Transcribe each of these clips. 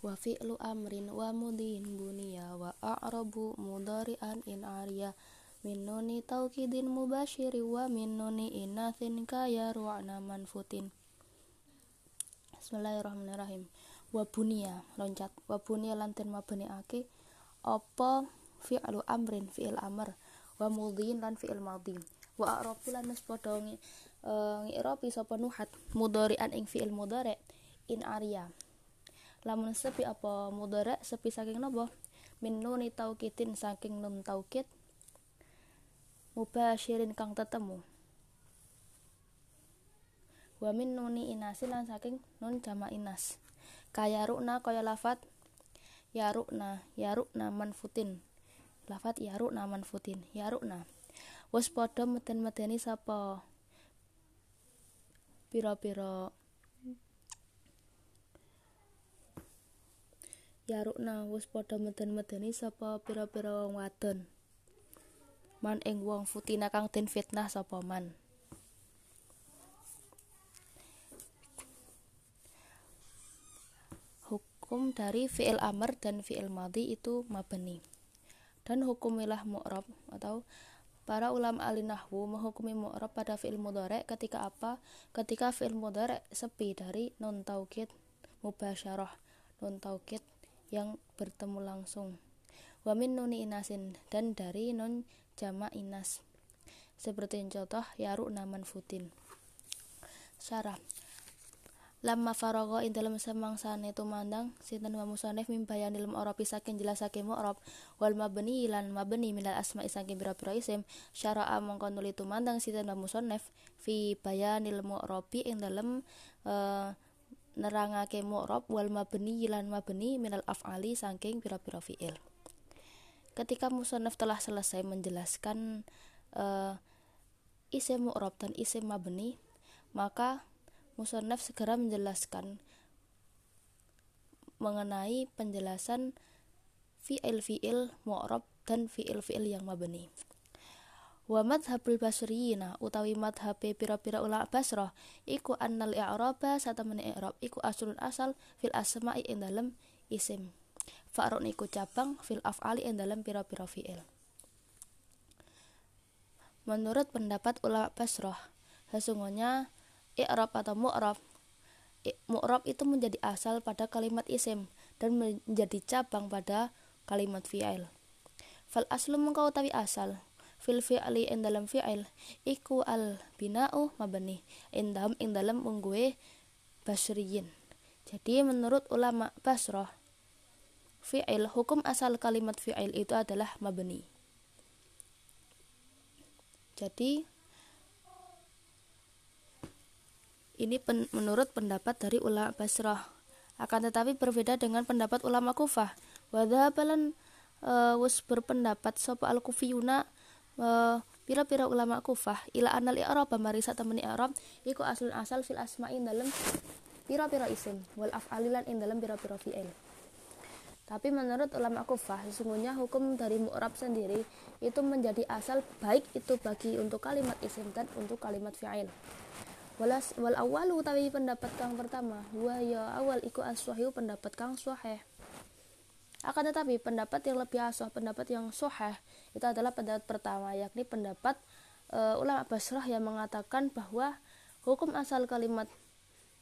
wa fi'lu amrin wa mudin bunia wa a'rabu mudari'an in arya min nuni taukidin mubashiri wa min nuni inathin kaya ru'na manfutin. Bismillahirrahmanirrahim. Wa bunia loncat. Wa bunia lantin ake apa fi'lu amrin fi'il amr? Wa mudin lan fi'il madhi wa a'rabu lan mes padha ngi'rabi sapa nuhat. Mudhari'an ing fi'il mudhari' in arya lamun sepi apa mudhara sepi saking napa? Min nuni taukidin saking nun taukid mubasyirin kang tetemu. Wa min nuni inasi lan saking nun jama inas. Kaya rukna kaya lafat ya rukna ya rukna manfutin. Lafat ya rukna manfutin ya rukna. Wis padha meden-medeni sapa? Pira-pira yarukna wis padha meden-medeni sapa pira-pira wong wadon? Man ing wong futina kang den fitnah sapa man? Hukum dari fi'il amr dan fi'il madhi itu mabni. Dan hukum ilah mu'rab atau para ulama alinahwu menghukumi mu'rab pada fi'il mudhari ketika apa? Ketika fi'il mudhari sepi dari nun taukid mubasyarah, nun taukid yang bertemu langsung. Wamin nuni inasin dan dari nun jama inas. Seperti contoh yaru naman futin syarah. Lama farogo ing dalam semangsane tumandang sinten wa musannif mim bayanil mu'rab saking jelasake mu'rab wal mabni lan mabni minal asma saking pira-pira isim. Syara'a mongko nuli tumandang sinten wa musannif fi bayanil mu'rabi ing dalam uh, nerangake mu'rab wal mabni lan mabni minal af'ali saking pira-pira fi'il. Ketika musannaf telah selesai menjelaskan uh, isim mu'rab dan isim mabni, maka musannaf segera menjelaskan mengenai penjelasan fi'il-fi'il mu'rab dan fi'il-fi'il yang mabni wa madhabul basriyina utawi madhabe pira-pira ulama Basrah iku annal i'raba satamene i'rab iku aslun asal fil asma'i ing dalem isim. Fa'run iku cabang fil af'ali ing dalem pira-pira fi'il. Menurut pendapat ulama Basrah sesungguhnya i'rab atau mu'rab mu'rab itu menjadi asal pada kalimat isim dan menjadi cabang pada kalimat fi'il. Fal aslu mengkau tawi asal fil fi'li ing dalam fi'il iku al bina'u mabani indam ing dalam unggue basriyin. Jadi menurut ulama Basrah fi'il hukum asal kalimat fi'il itu adalah mabani jadi ini pen, menurut pendapat dari ulama Basrah. Akan tetapi berbeda dengan pendapat ulama Kufah. Wadhabalan uh, wis berpendapat sapa al kufiyuna pira-pira ulama kufah ila anal i'rab mari sak temeni i'rab iku aslun asal fil asma'in dalam pira-pira isim wal af'alilan in dalam pira-pira fi'il. Tapi menurut ulama kufah sesungguhnya hukum dari mu'rab sendiri itu menjadi asal baik itu bagi untuk kalimat isim dan untuk kalimat fi'il. Walas wal awalu tapi pendapat kang pertama wa ya awal iku aswahiu pendapat kang sahih akan tetapi pendapat yang lebih asah, pendapat yang soheh itu adalah pendapat pertama, yakni pendapat uh, ulama Basrah yang mengatakan bahwa hukum asal kalimat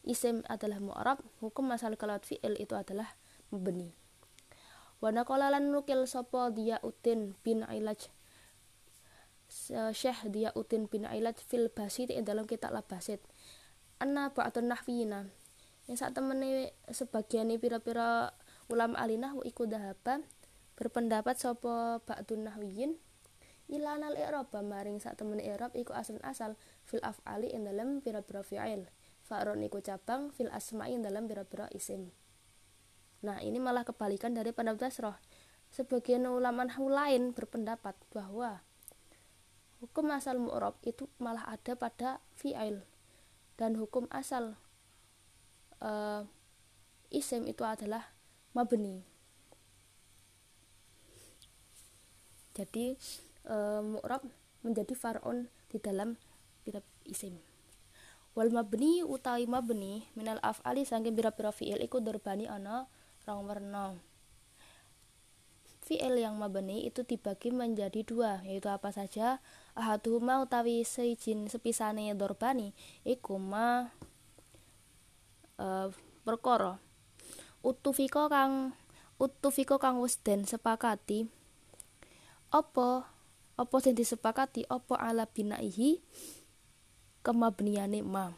isim adalah mu'rab, hukum asal kalimat fi'il itu adalah mubni. Wa naqalalan nukil dia utin bin ilaj Syekh dia utin bin ilaj fil basit dalam kitab labasit anna ba'dun nahwiyina yang saat temene sebagian pira-pira ulama alinah wa iku dahaba berpendapat sapa ba'dun nahwiyin ilanal i'rab maring sak temen i'rab iku asal asal fil af'ali ing dalam pira-pira fi'il fa'ron iku cabang fil asma'i ing dalam pira-pira isim. Nah ini malah kebalikan dari pendapat Basrah. Sebagian ulama nahwu lain berpendapat bahwa hukum asal mu'rab itu malah ada pada fi'il dan hukum asal uh, isim itu adalah mabni jadi e, mu'rab menjadi far'un di dalam kitab isim. Wal mabni utawi mabni minal af'ali saking pira-pira fi'il iku durbani ana rong werna. Fi'il yang mabani itu dibagi menjadi dua yaitu apa saja? Ahaduhuma utawi seijin sepisane dorbani iku ma uh, utufika kang utufika kang wis den sepakati. Apa apa sing disepakati? Apa ala binaihi? Kemabniane ma.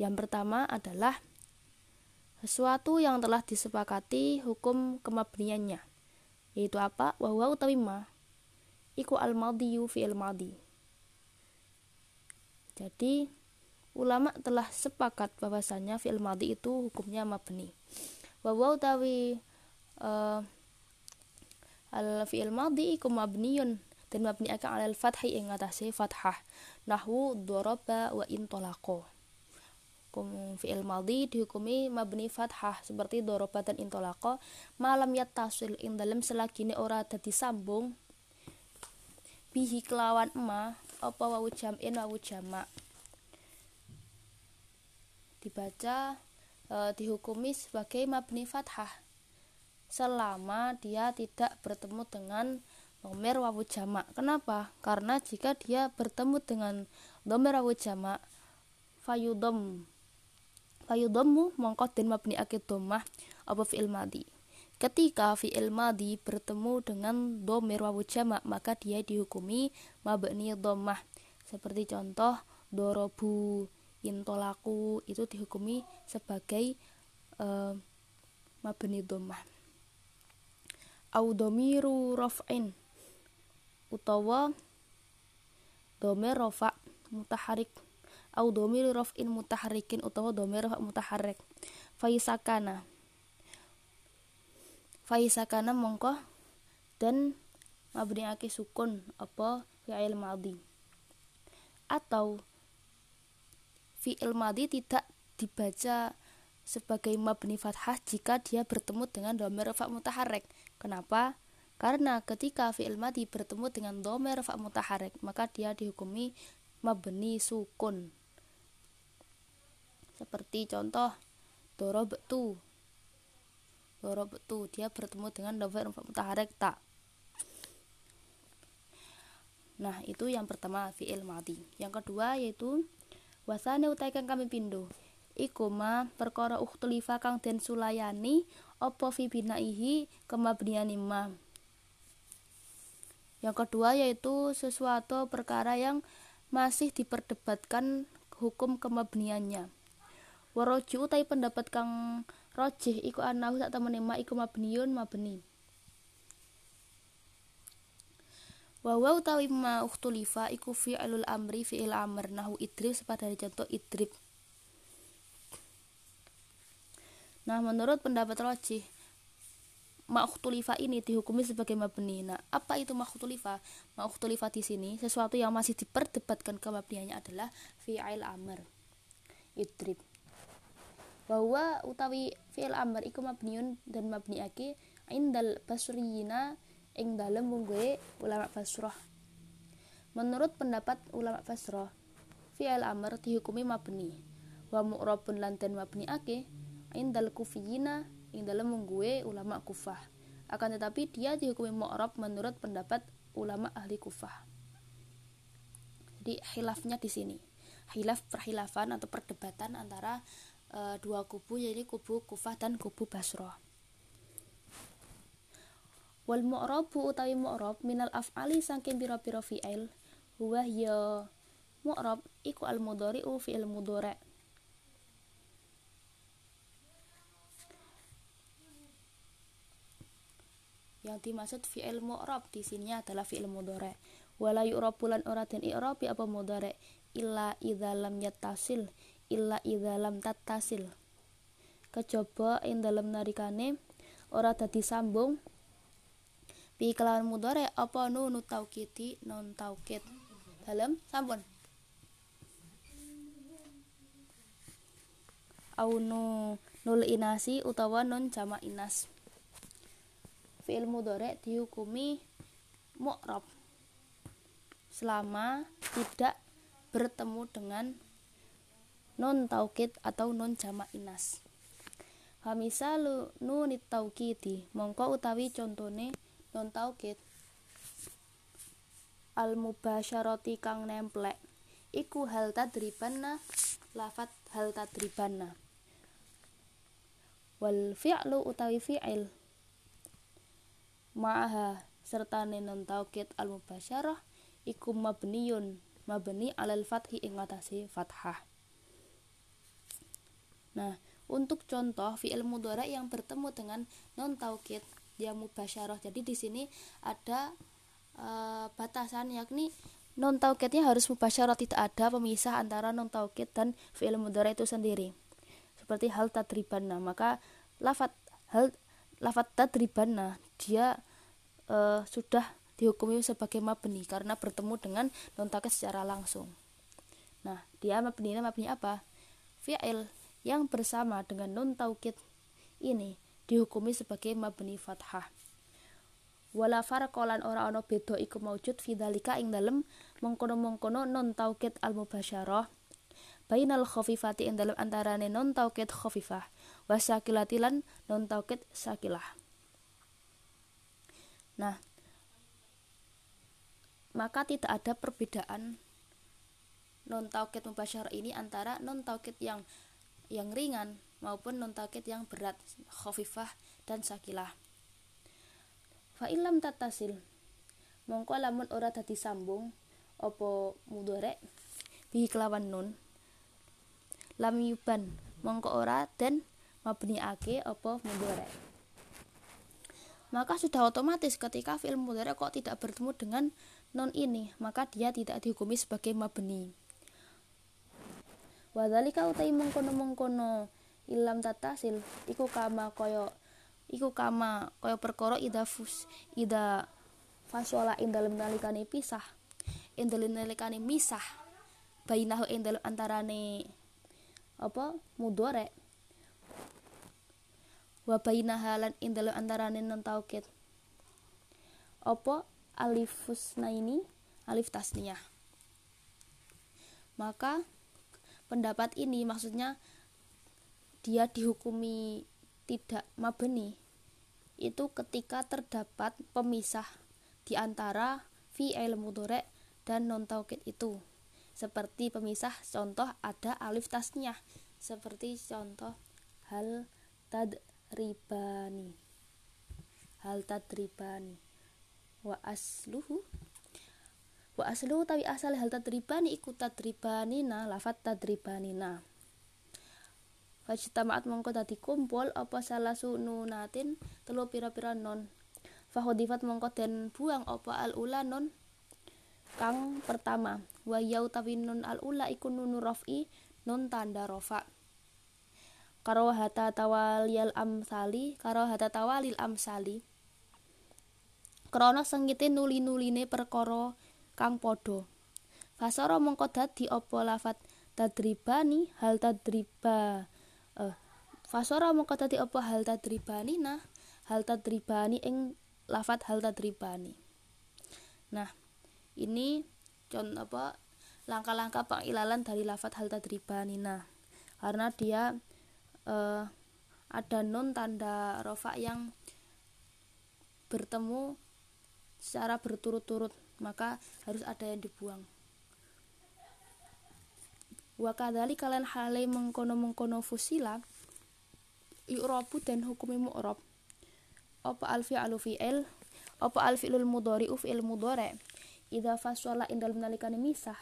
Yang pertama adalah sesuatu yang telah disepakati hukum kemabniannya. Yaitu apa? Wahwa utawi ma. Iku al madhiyu fi al madhi jadi ulama telah sepakat bahwasanya fi'il madhi itu hukumnya mabni. Wahwa utawi uh, al fi'il madhi iku mabniyun dan mabni akan alal fathi ing atase fathah. Nahwu daraba wa intolaqa hukum fi'il madhi dihukumi mabni fathah seperti doroba dan intolako malam tasil ing dalam selagine ora dadi sambung bihi kelawan ema apa wawu jam'in wawu jamak dibaca e, dihukumi sebagai mabni fathah selama dia tidak bertemu dengan domer wawu jamak. Kenapa? Karena jika dia bertemu dengan domer wawu jamak fayudom fayudhammu mongko den mabniake dhammah apa fi'il madhi. Ketika fi'il madhi bertemu dengan dhamir wawu jamak maka dia dihukumi mabni dhammah. Seperti contoh dorobu intolaku itu dihukumi sebagai uh, mabni dhammah. Au raf'in utawa dhamir rafa mutaharik. Au domir raf'in mutaharikin utawa domir rafa mutaharrik. Faisakana. Faisakana mongko dan mabniake sukun apa fi'il madhi. Atau fi'il madhi tidak dibaca sebagai mabni fathah jika dia bertemu dengan domir rafa mutaharrik. Kenapa? Karena ketika fi'il madhi bertemu dengan domir rafa mutaharrik maka dia dihukumi mabni sukun. Seperti contoh betu doro betu dia bertemu dengan dhamir mutaharrik tak? Nah itu yang pertama fi'il mati yang kedua yaitu wasane utaikan kami pindo iku ma perkara ukhtulifa kang den sulayani apa fi binaihi kemabniani ma. Yang kedua yaitu sesuatu perkara yang masih diperdebatkan hukum kemabniannya. Waroju utai pendapat kang rojih iku anahu sak temene ma iku mabniun mabni wa wa utawi ma uktulifa iku fi'lul amri fi'il amr nahu idrib sepadane contoh idrib Nah, menurut pendapat rojih, makhutulifa ini dihukumi sebagai mabni. Nah, apa itu makhutulifa? Makhutulifa di sini sesuatu yang masih diperdebatkan kemabniannya adalah fi'il amr. Idrib bahwa utawi fi'il amr iku mabniun dan mabniake indal basriyina ing dalem mungguhe ulama Basrah. Menurut pendapat ulama Basrah, fi'il amr dihukumi mabni wa mu'rabun lan den mabniake indal kufiyina ing dalem mungguhe ulama Kufah. Akan tetapi dia dihukumi mu'rab menurut pendapat ulama ahli Kufah. Jadi hilafnya di sini. Hilaf perhilafan atau perdebatan antara uh, dua kubu yaitu kubu Kufah dan kubu Basrah. Wal mu'rabu utawi mu'rab minal af'ali saking pira-pira fi'il. Huwa ya mu'rab iku al mudhari'u fi'il mudhari' yang dimaksud fi'il mu'rab di sini adalah fi'il mudhari' wala yu'rabu lan ora den i'rab apa mudhari' illa idza lam yattasil illa idza lam tattasil. Kejaba ing dalem narikane ora dadi sambung bi kelawan mudhari apa nunu taukidi non taukid dalem sampun. Aunu nul inasi utawa non jama inas. Fi'il mudhari dihukumi mu'rab. Selama tidak bertemu dengan non taukid atau non jamak inas. Famisalu nunit taukidi mongko utawi contone non taukid al mubasyarati kang nemplek iku hal tadribanna lafat hal tadribanna wal fi'lu utawi fi'il. Ma'aha serta non taukid al mubasyarah iku mabniyun mabni alal fathi ing fathah. Nah untuk contoh fi'il mudhari yang bertemu dengan non taukid dia mubasyarah. Jadi di sini ada e, batasan yakni non taukidnya harus mubasyarah, tidak ada pemisah antara non taukid dan fi'il mudhari itu sendiri. Seperti hal tadribanna, maka lafat hal lafat tadribanna dia e, sudah dihukumi sebagai mabni karena bertemu dengan non taukid secara langsung. Nah, dia mabni mabni apa? Fi'il yang bersama dengan nun taukid ini dihukumi sebagai mabni fathah. Wala farqalan ora ana beda iku maujud fidzalika ing dalem mengkono-mengkono non taukid al mubasyarah bainal khafifati ing dalem antarane non taukid khafifah wa sakilatilan non taukid sakilah nah maka tidak ada perbedaan non taukid mubasyarah ini antara non taukid yang yang ringan maupun non taukid yang berat khafifah dan sakilah fa ilam tatasil mongko lamun ora dadi sambung opo mudore bi kelawan nun. Lam yuban mongko ora dan mabniake opo mudore maka sudah otomatis ketika film mudore kok tidak bertemu dengan non ini maka dia tidak dihukumi sebagai mabni. Wadhalika utai mengkono-mengkono ilam tatasil iku kama koyo iku kama koyo perkara ida fus ida fasola ing dalem pisah. Ing dalem misah bainahu ing dalem antarane apa? Mudore wa bainaha lan ing antarane non taukid apa? Alifus ini alif tasniyah. Maka pendapat ini maksudnya dia dihukumi tidak mabeni itu ketika terdapat pemisah di antara fi'il mudhari dan non taukid itu. Seperti pemisah contoh ada alif tasnya seperti contoh hal tadribani. Hal tadribani. Wa asluhu. Wa aslu tawi asal hal tadribani iku tadribanina lafat tadribanina Fajtamaat mongko dadi kumpul apa salah sununatin? Telu pira-pira non Fahodifat mongko den buang apa al ula non kang pertama wa yau tawi nun al ula iku nunu rofi nun tanda rofa. Karo hata tawalil amsali karo hata tawalil amsali. Krono sengite nuli-nuline perkara kang padha. Fasara mongko dadi apa lafat tadribani? Hal tadriba fasara mongko dadi apa? Hal tadribani nah. Hal tadribani ing lafat hal tadribani nah ini contoh apa langkah-langkah pengilalan dari lafat hal tadribani nah. Karena dia eh, ada nun tanda rofa yang bertemu secara berturut-turut maka harus ada yang dibuang. Wa kadzali kalian hale mengkono-mengkono fusila yu'rabu dan hukumi mu'rab. Apa al fi'lu fi'il? Apa al fi'lul mudhari'u fi'il mudhari? Idza fasala indal nalikane misah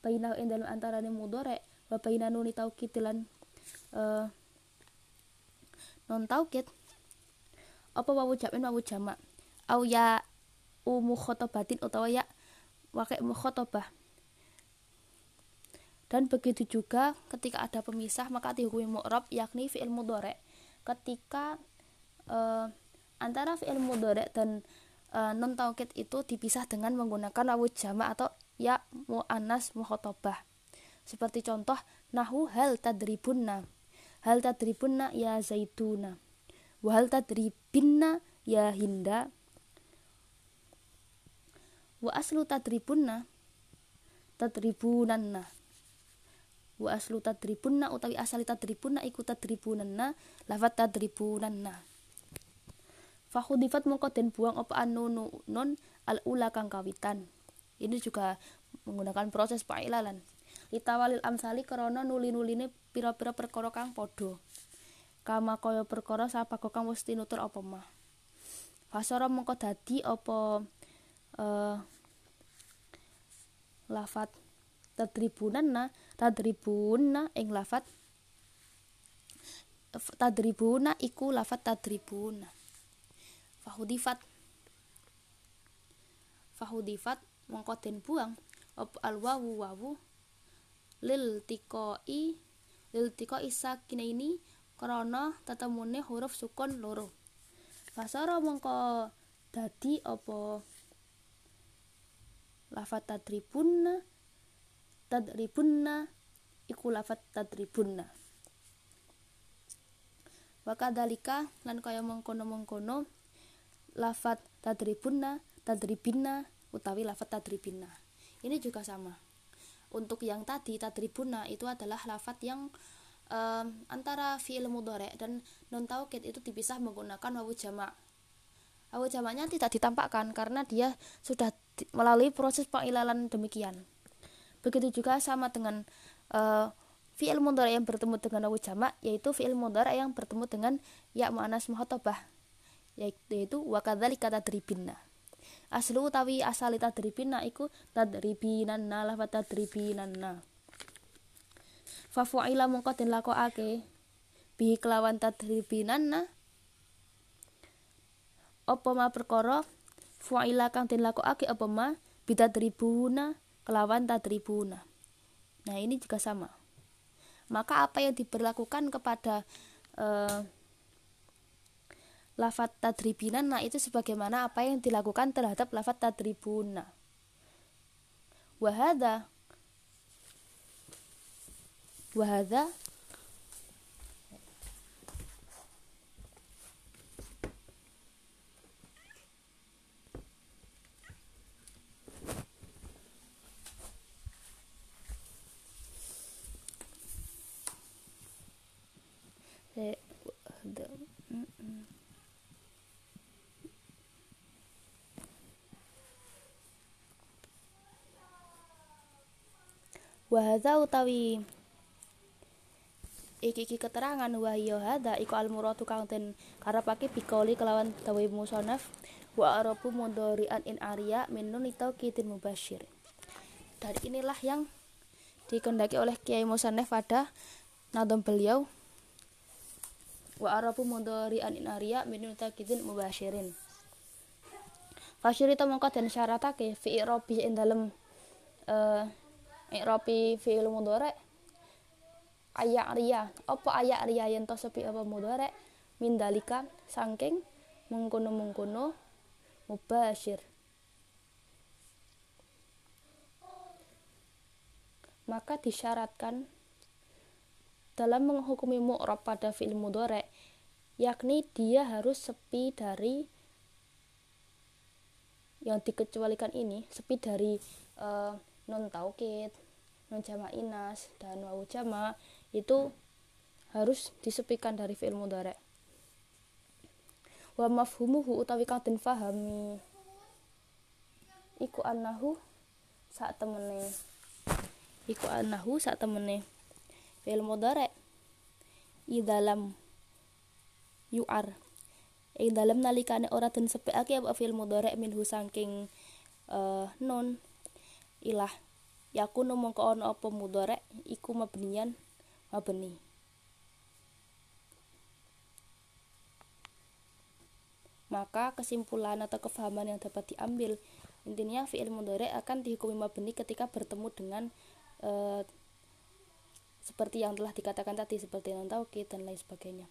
bainahu indal antarane mudhari wa baina nuni taukid lan uh, non taukid apa wawu jamin wawu jamak? Au ya umu khotobatin utawa ya wakai mukhotobah. Dan begitu juga ketika ada pemisah maka dihukumi mu'rab yakni fi'il mudhari ketika uh, antara fi'il mudhari dan uh, non taukid itu dipisah dengan menggunakan wawu jama atau ya mu'annas mukhotobah. Seperti contoh nahu hal tadribunna. Hal tadribunna ya zaituna. Wa hal tadribinna ya hinda. Wa aslu tadribunna tadribunanna wa aslu tadribunna utawi asali tadribunna iku tadribunanna lafat tadribunanna Fahudifat mongko den buang apa anunu non al ula kang kawitan. Ini juga menggunakan proses pailalan. Litawalil amsali krana nuli-nuline pira-pira perkara kang padha. Kama kaya perkara sapa kang wis tinutur apa mah. Fasara mongko dadi apa uh, lafat tadribunanna tadribunna ing lafat tadribuna iku lafat tadribuna fahudifat. Fahudifat mongko den buang. Op al wawu wawu lil tikoi lil tikoi ini krana tetemune huruf sukun loro. Fasara mongko dadi apa? Lafat tadribunna tadribunna iku lafat tadribunna. Wakadalika lan kaya mengkono-mengkono lafat tadribunna tadribinna utawi lafat tadribinna. Ini juga sama. Untuk yang tadi tadribunna itu adalah lafat yang um, antara fi'il mudhari dan non taukid itu dipisah menggunakan wawu jamak wawu jamaknya tidak ditampakkan karena dia sudah melalui proses pengilalan demikian begitu juga sama dengan uh, fi'il mudhari yang bertemu dengan wawu jamak yaitu fi'il mudhari yang bertemu dengan ya mu'annas muhatabah yaitu wakadzalika tadribinna. Aslu utawi asali tadribinna iku tadribinanna lafat tadribinanna. Fa fu'ila mongko den lakokake bi kelawan tadribinanna apa ma perkara fu'ila kang den lakokake apa ma bidadribuna kelawan tadribuna. Nah ini juga sama. Maka apa yang diberlakukan kepada uh, lafat tadribinan nah itu sebagaimana apa yang dilakukan terhadap lafat tadribuna. Wahada wahada wahada utawi iki iki keterangan wahyo hada iku al muradu kang den karepake bikoli kelawan dawe musonaf wa arabu mudhari'an in arya min nun kitin mubasyir dari inilah yang dikendaki oleh Kiai Musonaf pada nadom beliau wa arabu mudhari'an in arya min nun kitin mubasyirin Fasyirita mongko den syaratake fi irabi ing dalem uh, i'rabi fi'il mudhari ayak ria. Apa ayak ria yen to sepi apa mudhari min dalika saking mengkono-mengkono mubasyir maka disyaratkan dalam menghukumi mu'rab pada fi'il mudhari yakni dia harus sepi dari yang dikecualikan ini sepi dari uh, non taukid non jama inas dan wawu jama itu harus disepikan dari fi'il mudhari. Wa mafhumuhu utawi kang den fahami iku annahu sak temene. Iku annahu sak temene. Fi'il mudhari idalam yu'ar. Ing dalam nalikane ora den sepekake apa fi'il mudhari minhu saking uh, non ilah yakunu mongko ono apa mudhari iku mabniyan mabni maka kesimpulan atau kefahaman yang dapat diambil intinya fi'il mudhari akan dihukumi mabni ketika bertemu dengan e, seperti yang telah dikatakan tadi seperti non taukid dan lain sebagainya.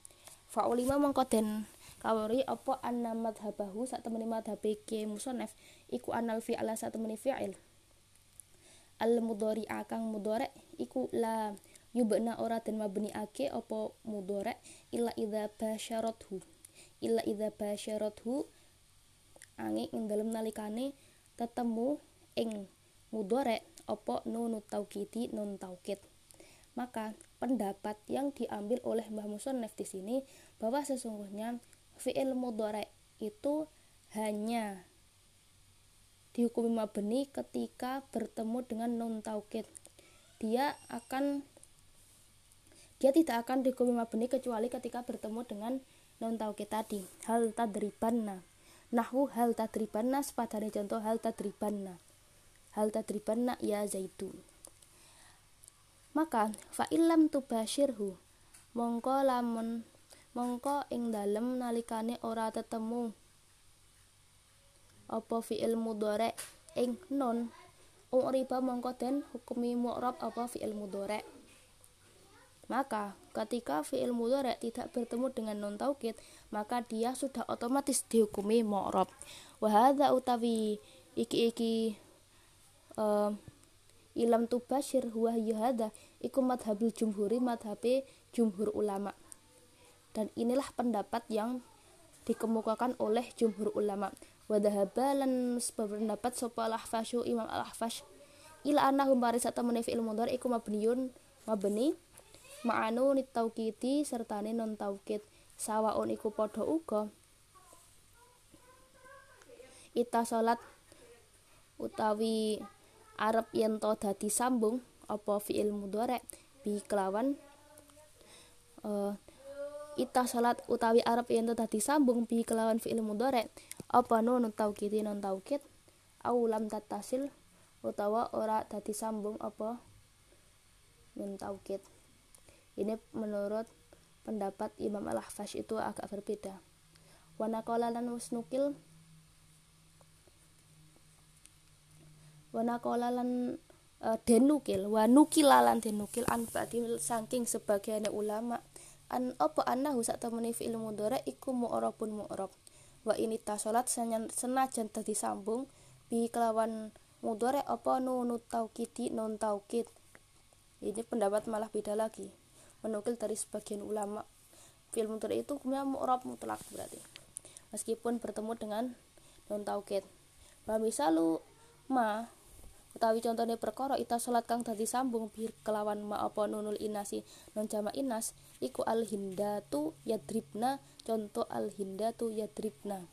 Fa'ulima mongko den kawari apa anna madhabahu sak temeni madhabe musonef iku anal fi'ala sak temeni fi'il al mudhari akang mudhari iku la yubna ora den ake apa mudhari illa idza basyarathu. Illa idza basyarathu angin ing dalem nalikane ketemu ing mudhari apa nun taukidi nun taukid. Maka pendapat yang diambil oleh Mbah Musonef di sini bahwa sesungguhnya fi'il mudhari itu hanya dihukumi mabni ketika bertemu dengan nun taukid. Dia akan dia tidak akan dihukumi mabni kecuali ketika bertemu dengan non taukid tadi. Hal tadribanna. Nahwu hal tadribanna sepadane contoh hal tadribanna. Hal tadribanna ya zaitun maka fa illam tubashirhu mongko lamun mongko ing dalem nalikane ora tetemu apa fi'il mudhari ing non uriba mongko den hukumi mu'rab apa fi'il mudhari maka ketika fi'il mudhari tidak bertemu dengan non taukid, maka dia sudah otomatis dihukumi mu'rab. Wa hadza utawi iki-iki uh, ilam tubashir huwa hadza iku madhabil jumhuri madhabe jumhur ulama. Dan inilah pendapat yang dikemukakan oleh jumhur ulama. Wa dhahaba lan pendapat sapa al-ahfasyu Imam al-ahfash. Ila annahu marisa tamani fi'il mudhari iku mabniyun mabni ma'anu nit taukiti sertane non taukid sawaun iku padha uga. Ita salat utawi arep yen to dadi sambung apa fi'il mudhari bi kelawan. Uh, ita salat utawi arep yen to dadi sambung bi kelawan fi'il mudhari apa nun taukiti non taukid au lam tatasil utawa ora dadi sambung apa nun taukid ini menurut pendapat Imam Al-Ahfash itu agak berbeda. Wanakola lan nukil Wanakola lan uh, denukil wanukilalan denukil an ba'di saking sebagian ulama an apa annahu sak temene fi'il mudhari iku mu'rabun mu'rab wa ini tasolat senajan dadi sambung bi kelawan mudhari apa nunut taukidi non taukid. Ini pendapat malah beda lagi menukil dari sebagian ulama. Film mudhari itu hukumnya mu'rab mutlak berarti meskipun bertemu dengan non taukid. Wa misalu ma utawi contohnya perkara ita salat kang dadi sambung bir kelawan ma apa nunul inasi non jama inas iku al hindatu yadribna contoh al hindatu yadribna.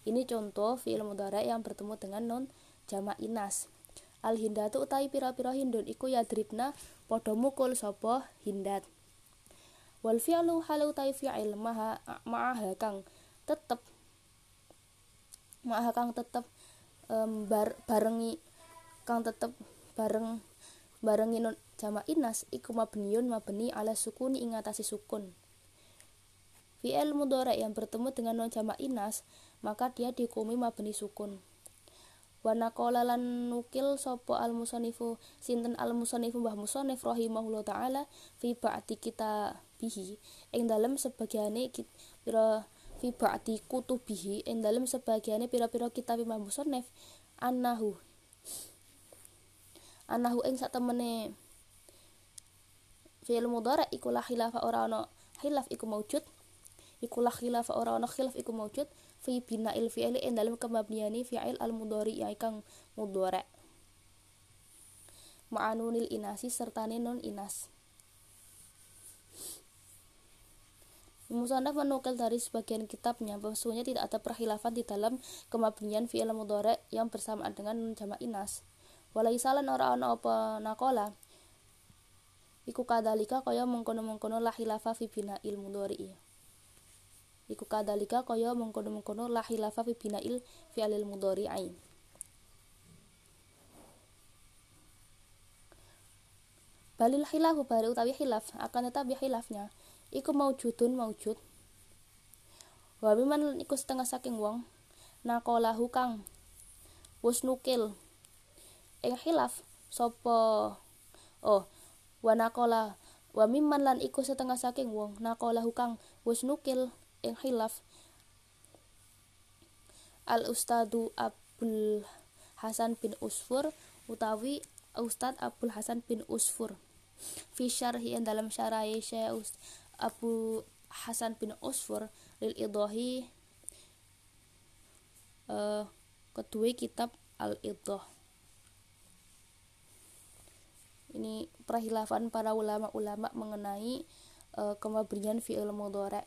Ini contoh fi'il mudhari yang bertemu dengan non jama inas al hindatu utawi pira-pira hindun iku yadribna padha mukul sapa hindat. Wal fi'lu halu ta fi'il maha ma'aha kang tetep ma'aha kang tetep um, bar, barengi kang tetep bareng barengi non jama inas iku mabniun mabni ala sukuni ing atase sukun. Fi'il mudhari yang bertemu dengan non jama inas maka dia dihukumi mabni sukun. Wa naqala lan nukil sapa al musanifu sinten al musanifu Mbah Musannif rahimahullah taala fi ba'di kita bihi ing dalem sebagiane pira fi ba'di kutubihi ing dalem sebagiane pira-pira kitab Mbah Musannif annahu annahu ing sak temene fi'il mudhari iku la khilafa ora ana khilaf iku maujud iku la khilafa ora ana khilaf iku maujud fi il fi'li ing dalam kemabniani fi'il al mudhari ya kang mudhari. Ma'anunil inasi serta non inas. Musannaf menukil dari sebagian kitabnya bahwasanya tidak ada perkhilafan di dalam kemabnian fi'il mudhari yang bersamaan dengan jama inas. Walaisalan ora ana apa nakola. Iku kadalika kaya mengkono-mengkono la khilafa fi bina'il mudhari iku kadalika kaya mengkono-mengkono la khilafa fi binail fi'alil mudhari'i balil khilafu bari utawi khilaf akan tetapi khilafnya iku maujudun maujud. Wa iku setengah saking wong nakolahu kang wus nukil ing khilaf sapa oh wa nakola wa mimman lan iku setengah saking wong. Nakolahu kang wus nukil ing khilaf. Al ustadu Abdul Hasan bin Usfur utawi Ustad Abdul Hasan bin Usfur. Fi syarhi dalam syarahi Syekh Abu Hasan bin Usfur lil idahi uh, kedua kitab al idah ini perhilafan para ulama-ulama mengenai uh, kemabrian fi'il mudhari